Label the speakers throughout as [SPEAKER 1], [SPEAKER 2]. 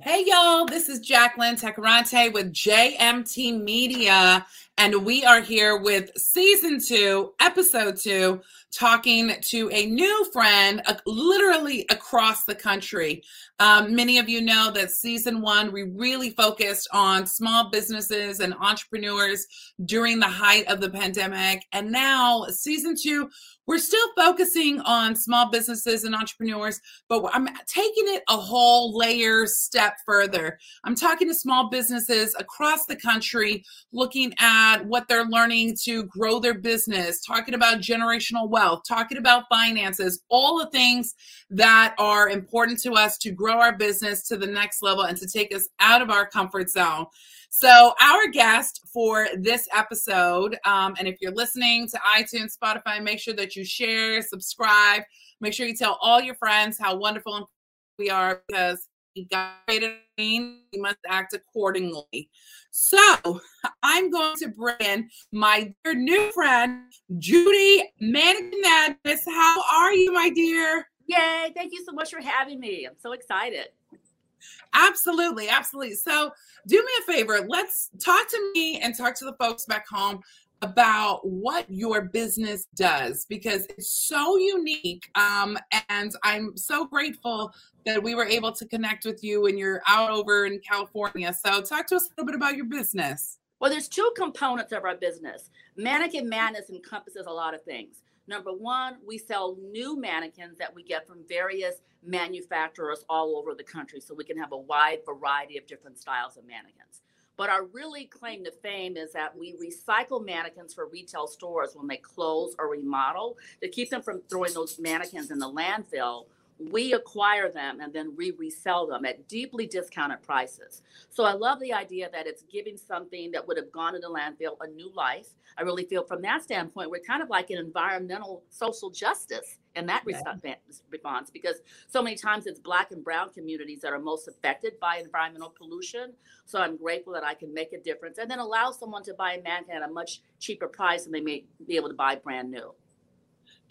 [SPEAKER 1] Hey, y'all, this is Jacqueline Tacarante with JMT Media, and we are here with season two, episode two, talking to a new friend uh, literally across the country. Um, many of you know that season one, we really focused on small businesses and entrepreneurs during the height of the pandemic. And now, season two, we're still focusing on small businesses and entrepreneurs, but I'm taking it a whole layer step further. I'm talking to small businesses across the country, looking at what they're learning to grow their business, talking about generational wealth, talking about finances, all the things that are important to us to grow our business to the next level and to take us out of our comfort zone. So, our guest for this episode, um, and if you're listening to iTunes, Spotify, make sure that you share, subscribe, make sure you tell all your friends how wonderful we are because we got we must act accordingly. So, I'm going to bring in my dear new friend, Judy Madness. How are you, my dear?
[SPEAKER 2] Yay! Thank you so much for having me. I'm so excited.
[SPEAKER 1] Absolutely, absolutely. So, do me a favor. Let's talk to me and talk to the folks back home about what your business does because it's so unique. Um, and I'm so grateful that we were able to connect with you when you're out over in California. So, talk to us a little bit about your business.
[SPEAKER 2] Well, there's two components of our business. Mannequin Madness encompasses a lot of things. Number one, we sell new mannequins that we get from various manufacturers all over the country so we can have a wide variety of different styles of mannequins. But our really claim to fame is that we recycle mannequins for retail stores when they close or remodel to keep them from throwing those mannequins in the landfill we acquire them and then we resell them at deeply discounted prices. So I love the idea that it's giving something that would have gone to the landfill a new life. I really feel from that standpoint, we're kind of like an environmental social justice in that yeah. response because so many times it's black and brown communities that are most affected by environmental pollution. So I'm grateful that I can make a difference and then allow someone to buy a mannequin at a much cheaper price than they may be able to buy brand new.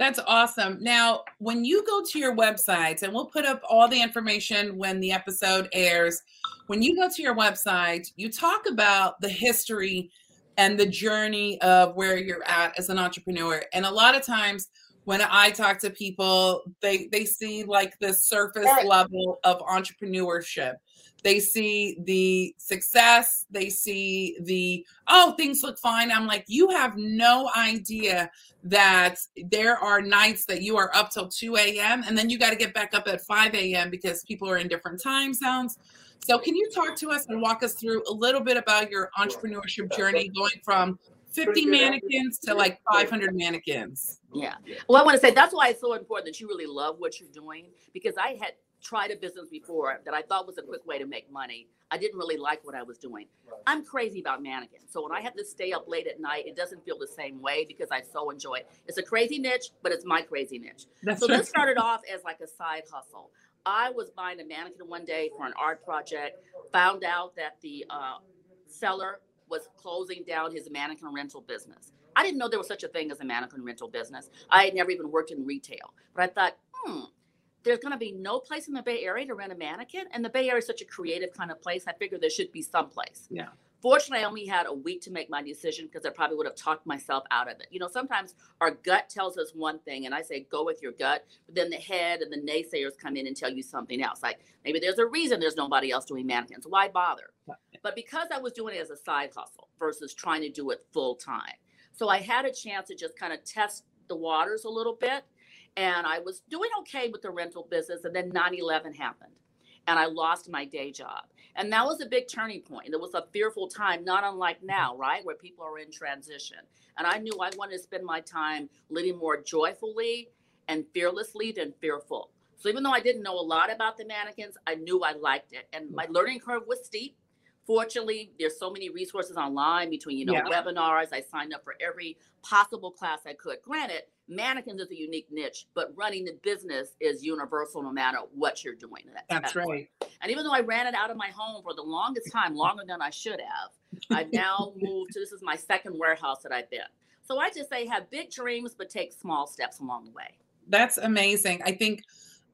[SPEAKER 1] That's awesome. Now, when you go to your websites, and we'll put up all the information when the episode airs, when you go to your website, you talk about the history and the journey of where you're at as an entrepreneur. And a lot of times when I talk to people, they they see like the surface level of entrepreneurship they see the success they see the oh things look fine. I'm like you have no idea that there are nights that you are up till 2 a.m and then you got to get back up at 5 a.m because people are in different time zones. So can you talk to us and walk us through a little bit about your entrepreneurship journey going from 50 mannequins to like 500 mannequins?
[SPEAKER 2] Yeah. Well i want to say that's why it's so important that you really love what you're doing because i had tried a business before that I thought was a quick way to make money. I didn't really like what I was doing. I'm crazy about mannequins. So when I have to stay up late at night, it doesn't feel the same way because I so enjoy it. It's a crazy niche, but it's my crazy niche. That's so this started off as like a side hustle. I was buying a mannequin one day for an art project, found out that the uh, seller was closing down his mannequin rental business. I didn't know there was such a thing as a mannequin rental business. I had never even worked in retail, but I thought, hmm, there's going to be no place in the Bay Area to rent a mannequin. And the Bay Area is such a creative kind of place. I figured there should be some place.
[SPEAKER 1] Yeah.
[SPEAKER 2] Fortunately, I only had a week to make my decision because I probably would have talked myself out of it. You know, sometimes our gut tells us one thing, and I say go with your gut, but then the head and the naysayers come in and tell you something else. Like maybe there's a reason there's nobody else doing mannequins. Why bother? But because I was doing it as a side hustle versus trying to do it full time, so I had a chance to just kind of test the waters a little bit and I was doing okay with the rental business. And then 9 11 happened and I lost my day job. And that was a big turning point. It was a fearful time, not unlike mm-hmm. now, right? Where people are in transition. And I knew I wanted to spend my time living more joyfully and fearlessly than fearful. So even though I didn't know a lot about the mannequins, I knew I liked it. And mm. my learning curve was steep. Fortunately, there's so many resources online between, you know, yeah. webinars. I signed up for every possible class I could. Granted, mannequins is a unique niche, but running the business is universal no matter what you're doing.
[SPEAKER 1] That's right. Point.
[SPEAKER 2] And even though I ran it out of my home for the longest time, longer than I should have, I've now moved to this is my second warehouse that I've been. So I just say have big dreams, but take small steps along the way.
[SPEAKER 1] That's amazing. I think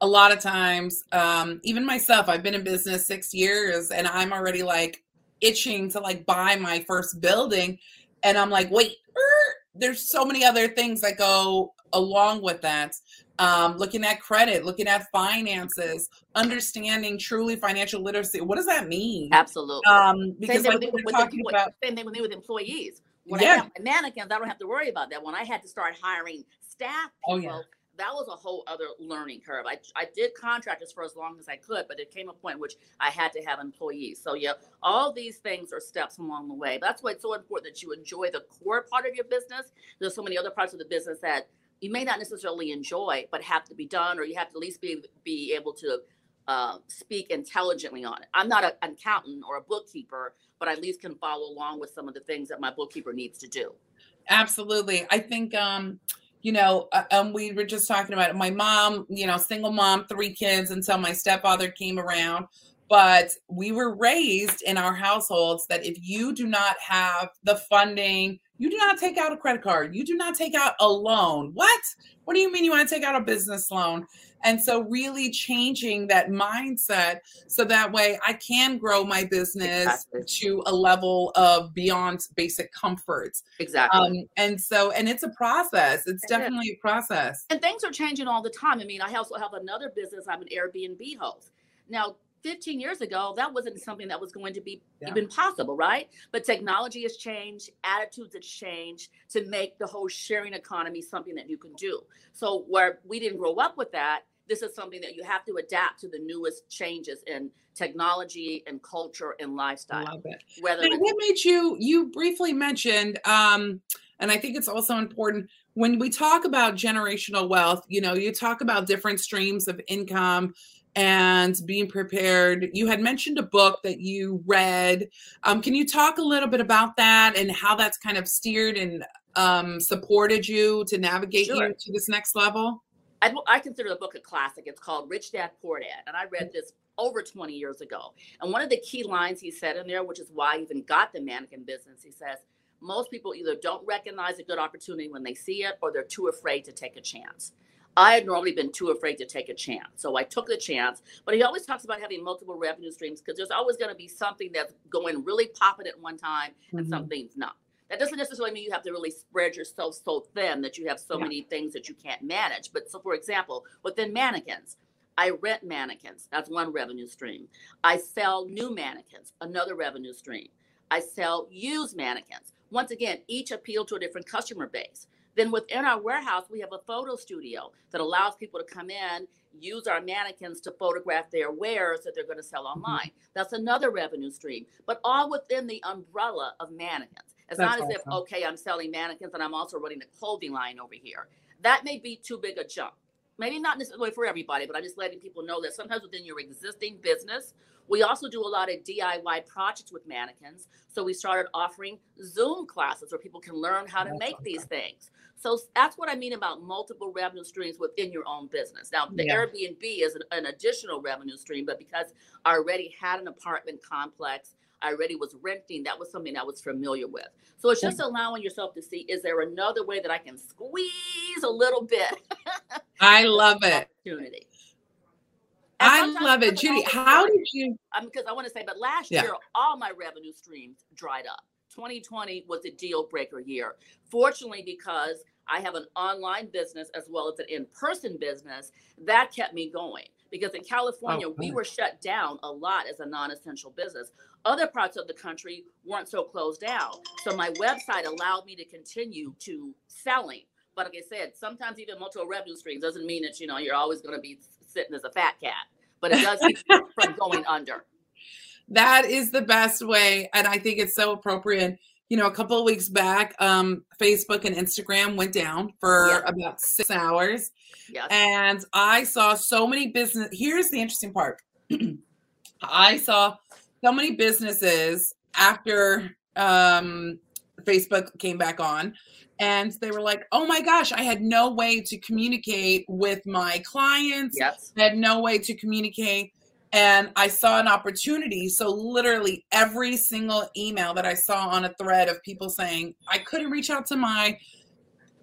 [SPEAKER 1] a lot of times, um, even myself, I've been in business six years and I'm already like itching to like buy my first building. And I'm like, wait, er, there's so many other things that go along with that. Um, looking at credit, looking at finances, understanding truly financial literacy. What does that mean?
[SPEAKER 2] Absolutely.
[SPEAKER 1] Um, because
[SPEAKER 2] same,
[SPEAKER 1] like
[SPEAKER 2] thing
[SPEAKER 1] we're
[SPEAKER 2] with,
[SPEAKER 1] talking
[SPEAKER 2] with,
[SPEAKER 1] about,
[SPEAKER 2] same thing with me with employees. When
[SPEAKER 1] Yeah.
[SPEAKER 2] I have mannequins, I don't have to worry about that. When I had to start hiring staff
[SPEAKER 1] Oh, yeah.
[SPEAKER 2] That was a whole other learning curve. I, I did contractors for as long as I could, but there came a point in which I had to have employees. So yeah, all these things are steps along the way. That's why it's so important that you enjoy the core part of your business. There's so many other parts of the business that you may not necessarily enjoy, but have to be done, or you have to at least be be able to uh, speak intelligently on it. I'm not a- an accountant or a bookkeeper, but I at least can follow along with some of the things that my bookkeeper needs to do.
[SPEAKER 1] Absolutely. I think, um, you know, uh, um, we were just talking about it. My mom, you know, single mom, three kids until my stepfather came around. But we were raised in our households that if you do not have the funding, you do not take out a credit card, you do not take out a loan. What? What do you mean you want to take out a business loan? And so, really changing that mindset so that way I can grow my business
[SPEAKER 2] Exactly.
[SPEAKER 1] to a level of beyond basic comforts.
[SPEAKER 2] Exactly.
[SPEAKER 1] Um, and so, and it's a process. It's
[SPEAKER 2] It is.
[SPEAKER 1] definitely a process.
[SPEAKER 2] and things are changing all the time. I mean, I also have another business. I'm an Airbnb host. Now, 15 years ago, that wasn't something that was going to be
[SPEAKER 1] Yeah.
[SPEAKER 2] even possible, right? But technology has changed, attitudes have changed to make the whole sharing economy something that you can do. So, where we didn't grow up with that, this is something that you have to adapt to the newest changes in technology and culture and
[SPEAKER 1] I
[SPEAKER 2] lifestyle.
[SPEAKER 1] love it.
[SPEAKER 2] Whether
[SPEAKER 1] Now, what made you? You briefly mentioned, um, and I think it's also important when we talk about generational wealth. You know, you talk about different streams of income and being prepared. You had mentioned a book that you read. Um, can you talk a little bit about that and how that's kind of steered and um, supported you to navigate
[SPEAKER 2] Sure.
[SPEAKER 1] you to this next level?
[SPEAKER 2] I, I consider the book a classic. It's called Rich Dad Poor Dad, and I read this over 20 years ago. And one of the key lines he said in there, which is why I even got the mannequin business, he says, most people either don't recognize a good opportunity when they see it or they're too afraid to take a chance. I had normally been too afraid to take a chance. So I took the chance. But he always talks about having multiple revenue streams because there's always going to be something that's going really popping at one time and
[SPEAKER 1] Mhm.
[SPEAKER 2] something's not. That doesn't necessarily mean you have to really spread yourself so thin that you have so
[SPEAKER 1] Yeah.
[SPEAKER 2] many things that you can't manage. But so, for example, within mannequins, I rent mannequins. That's one revenue stream. I sell new mannequins, another revenue stream. I sell used mannequins. Once again, each appeal to a different customer base. Then within our warehouse, we have a photo studio that allows people to come in, use our mannequins to photograph their wares that they're going to sell mm-hmm. online. That's another revenue stream, but all within the umbrella of mannequins. It's
[SPEAKER 1] That's
[SPEAKER 2] not as if, okay, I'm selling mannequins and I'm also running a clothing line over here. That may be too big a jump. Maybe not necessarily for everybody, but I'm just letting people know that sometimes within your existing business, we also do a lot of DIY projects with mannequins. So we started offering Zoom classes where people can learn how to make these things. So that's what I mean about multiple revenue streams within your own business. Now, the
[SPEAKER 1] Yeah.
[SPEAKER 2] Airbnb is an, an additional revenue stream, but because I already had an apartment complex, I already was renting, that was something I was familiar with. So it's just allowing yourself to see is there another way that I can squeeze a little bit
[SPEAKER 1] I love it.
[SPEAKER 2] opportunity? And
[SPEAKER 1] I love it, Judy. How did you?
[SPEAKER 2] um, because I want to say, but last
[SPEAKER 1] Yeah.
[SPEAKER 2] year, all my revenue streams dried up. 2020 was a deal breaker year. Fortunately, because I have an online business as well as an in person business, that kept me going. Because in oh, California,
[SPEAKER 1] Oh,
[SPEAKER 2] we were shut down a lot as a non essential business. Other parts of the country weren't so closed down. So my website allowed me to continue to selling. But like I said, sometimes even multiple revenue streams doesn't mean that you know you're always going to be sitting as a fat cat, but it does keep you from going under.
[SPEAKER 1] That is the best way, and I think it's so appropriate. You know, a couple of weeks back, um, Facebook and Instagram went down for
[SPEAKER 2] Yeah.
[SPEAKER 1] about six hours,
[SPEAKER 2] Yes.
[SPEAKER 1] and I saw so many business. Here's the interesting part: I saw so many businesses after um, Facebook came back on, and they were like, "Oh my gosh, I had no way to communicate with my clients."
[SPEAKER 2] Yes.
[SPEAKER 1] I had no way to communicate. And I saw an opportunity. So, literally, every single email that I saw on a thread of people saying, I couldn't reach out to my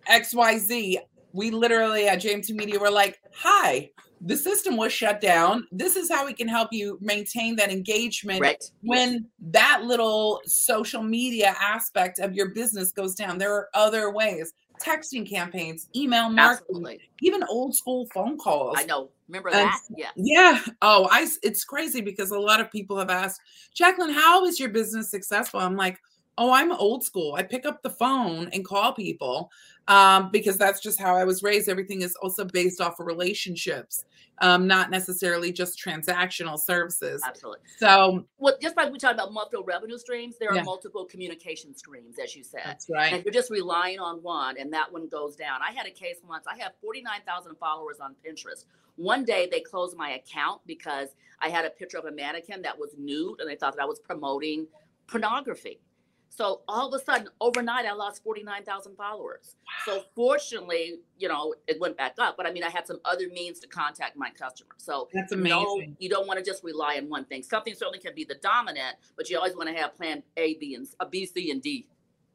[SPEAKER 1] XYZ, we literally at JMT Media were like, Hi, the system was shut down. This is how we can help you maintain that engagement
[SPEAKER 2] Right.
[SPEAKER 1] when that little social media aspect of your business goes down. There are other ways texting campaigns, email marketing,
[SPEAKER 2] Absolutely.
[SPEAKER 1] even old school phone calls.
[SPEAKER 2] I know. Remember
[SPEAKER 1] And-
[SPEAKER 2] that? Yeah.
[SPEAKER 1] Yeah. Oh, I. It's crazy because a lot of people have asked, Jacqueline, how is your business successful? I'm like, oh, I'm old school. I pick up the phone and call people um, because that's just how I was raised. Everything is also based off of relationships, um, not necessarily just transactional services.
[SPEAKER 2] Absolutely.
[SPEAKER 1] So
[SPEAKER 2] Well, just like we talked about multiple revenue streams, there are
[SPEAKER 1] Yeah.
[SPEAKER 2] multiple communication streams, as you said.
[SPEAKER 1] that's right.
[SPEAKER 2] if you're just relying on one and that one goes down. I had a case once. I have 49,000 followers on Pinterest. One day they closed my account because I had a picture of a mannequin that was nude and they thought that I was promoting pornography. So all of a sudden, overnight, I lost 49,000 followers. So fortunately, you know, it went back up. But I mean, I had some other means to contact my customers. So
[SPEAKER 1] That's amazing.
[SPEAKER 2] no, you don't want to just rely on one thing. Something certainly can be the dominant, but you always want to have plan A, B, and a uh, B, C, and D.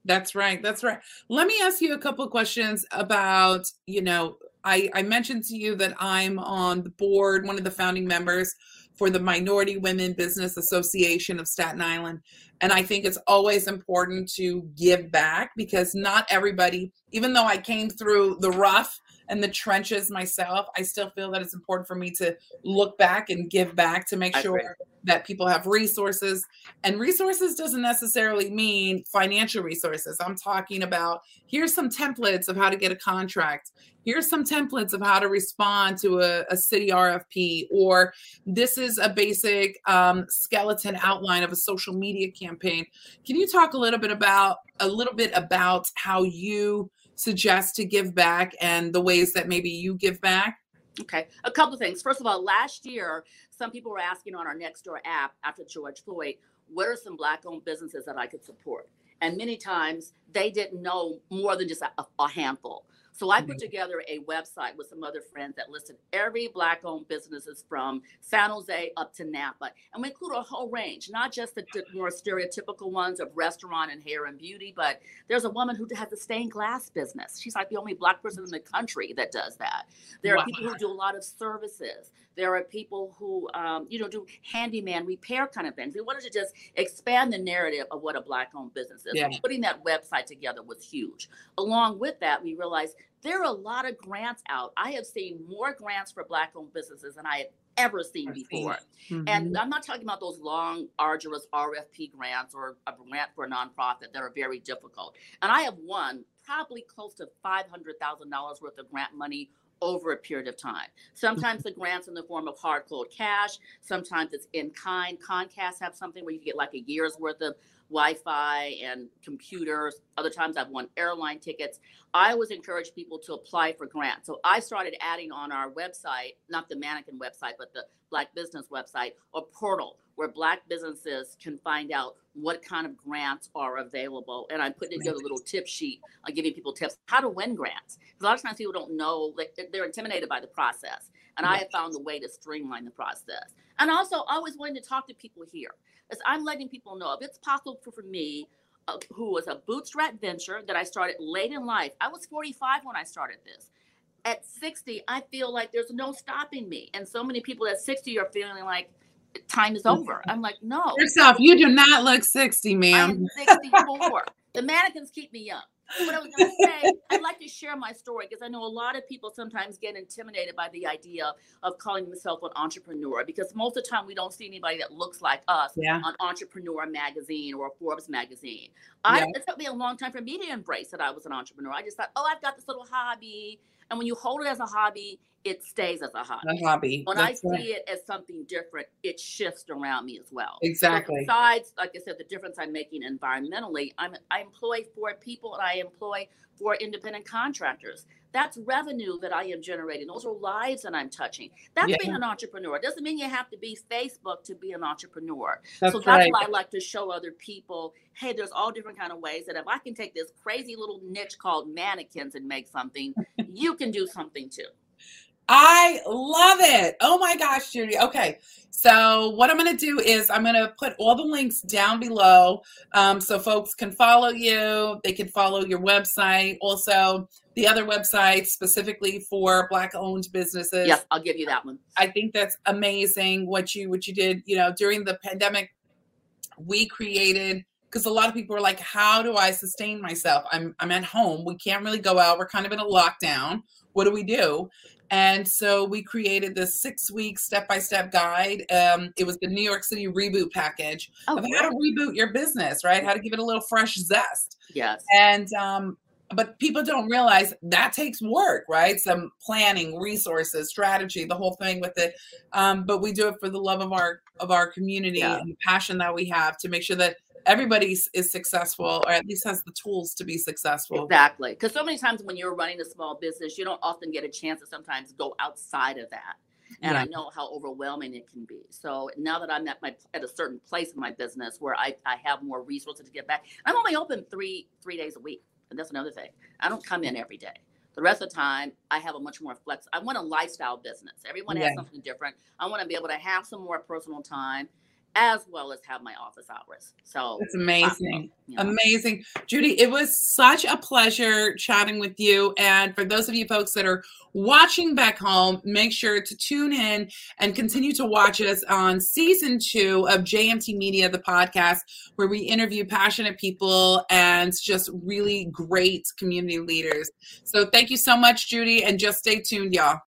[SPEAKER 1] That's right. That's right. Let me ask you a couple of questions about, you know, I, I mentioned to you that I'm on the board, one of the founding members for the Minority Women Business Association of Staten Island. And I think it's always important to give back because not everybody, even though I came through the rough and the trenches myself, I still feel that it's important for me to look back and give back to make sure that people have resources. And resources doesn't necessarily mean financial resources. I'm talking about here's some templates of how to get a contract. Here's some templates of how to respond to a, a city RFP, or this is a basic um, skeleton outline of a social media campaign. Can you talk a little bit about a little bit about how you suggest to give back and the ways that maybe you give back?
[SPEAKER 2] Okay, a couple of things. First of all, last year, some people were asking on our Nextdoor app after George Floyd, what are some Black-owned businesses that I could support? And many times they didn't know more than just a, a handful. So I put
[SPEAKER 1] Mhm.
[SPEAKER 2] together a website with some other friends that listed every Black-owned businesses from San Jose up to Napa, and we include a whole range, not just the, more stereotypical ones of restaurant and hair and beauty, but there's a woman who has a stained glass business. She's like the only Black person in the country that does that. There are
[SPEAKER 1] Wow.
[SPEAKER 2] people who do a lot of services. There are people who, um, you know, do handyman repair kind of things. We wanted to just expand the narrative of what a Black-owned business is.
[SPEAKER 1] Yeah.
[SPEAKER 2] So putting that website together was huge. Along with that, we realized there are a lot of grants out. I have seen more grants for Black-owned businesses than I have ever seen before.
[SPEAKER 1] Mhm.
[SPEAKER 2] And I'm not talking about those long, arduous RFP grants or a grant for a nonprofit that are very difficult. And I have won probably close to $500,000 worth of grant money over a period of time. Sometimes the grants in the form of hard cold cash, sometimes it's in kind. Comcast have something where you get like a year's worth of Wi-Fi and computers. Other times I've won airline tickets. I always encourage people to apply for grants. So I started adding on our website, not the mannequin website, but the Black Business website, a portal where Black businesses can find out what kind of grants are available. And I'm putting together a little tip sheet, uh, giving people tips how to win grants. 'Cause a lot of times people don't know, like, they're intimidated by the process. And I have found a way to streamline the process. And also, always wanting to talk to people here. As I'm letting people know if it's possible for, for me, uh, who was a bootstrap venture that I started late in life. I was 45 when I started this. At 60, I feel like there's no stopping me. And so many people at 60 are feeling like time is over. I'm like, no,
[SPEAKER 1] Yourself, you do not look 60, ma'am
[SPEAKER 2] I
[SPEAKER 1] ma'am.
[SPEAKER 2] am 64. the mannequins keep me young. What I was going to say, I'd like to share my story because I know a lot of people sometimes get intimidated by the idea of calling themselves an entrepreneur because most of the time we don't see anybody that looks like us
[SPEAKER 1] Yeah.
[SPEAKER 2] on Entrepreneur Magazine or Forbes Magazine. I,
[SPEAKER 1] Yeah.
[SPEAKER 2] It took me a long time for me to embrace that I was an entrepreneur. I just thought, oh, I've got this little hobby. And when you hold it as a hobby, it stays as a hobby.
[SPEAKER 1] A hobby.
[SPEAKER 2] When
[SPEAKER 1] That's
[SPEAKER 2] I
[SPEAKER 1] right.
[SPEAKER 2] see it as something different, it shifts around me as well. So
[SPEAKER 1] Exactly.
[SPEAKER 2] besides, like I said, the difference I'm making environmentally, I'm I employ four people and I employ four independent contractors. That's revenue that I am generating. Those are lives that I'm touching. That's
[SPEAKER 1] Yeah.
[SPEAKER 2] being an entrepreneur. It doesn't mean you have to be Facebook to be an entrepreneur.
[SPEAKER 1] That's
[SPEAKER 2] so that's
[SPEAKER 1] right.
[SPEAKER 2] why I like to show other people, hey, there's all different kind of ways that if I can take this crazy little niche called mannequins and make something, you can do something too.
[SPEAKER 1] I love it. Oh my gosh, Judy. Okay. So, what I'm going to do is I'm going to put all the links down below um, so folks can follow you. They can follow your website. Also, the other website specifically for black owned businesses.
[SPEAKER 2] Yes, I'll give you that one.
[SPEAKER 1] I think that's amazing what you what you did, you know, during the pandemic we created because a lot of people are like how do I sustain myself? I'm I'm at home. We can't really go out. We're kind of in a lockdown. What do we do? And so we created this six week step by step guide. Um, it was the New York City reboot package oh, of how to reboot your business, right? How to give it a little fresh zest.
[SPEAKER 2] Yes.
[SPEAKER 1] And um, but people don't realize that takes work, right? Some planning, resources, strategy, the whole thing with it. Um, but we do it for the love of our of our community yeah. and the passion that we have to make sure that everybody is successful or at least has the tools to be successful.
[SPEAKER 2] Exactly. Because so many times when you're running a small business, you don't often get a chance to sometimes go outside of that. And yeah. I know how overwhelming it can be. So now that I'm at my at a certain place in my business where I, I have more resources to get back, I'm only open three three days a week. And that's another thing. I don't come in every day. The rest of the time, I have a much more flex. I want a lifestyle business. Everyone yeah. has something different. I want to be able to have some more personal time as well as have my office hours. So
[SPEAKER 1] it's amazing. You know. Amazing. Judy, it was such a pleasure chatting with you. And for those of you folks that are watching back home, make sure to tune in and continue to watch us on season two of JMT Media, the podcast, where we interview passionate people and just really great community leaders. So thank you so much, Judy, and just stay tuned, y'all.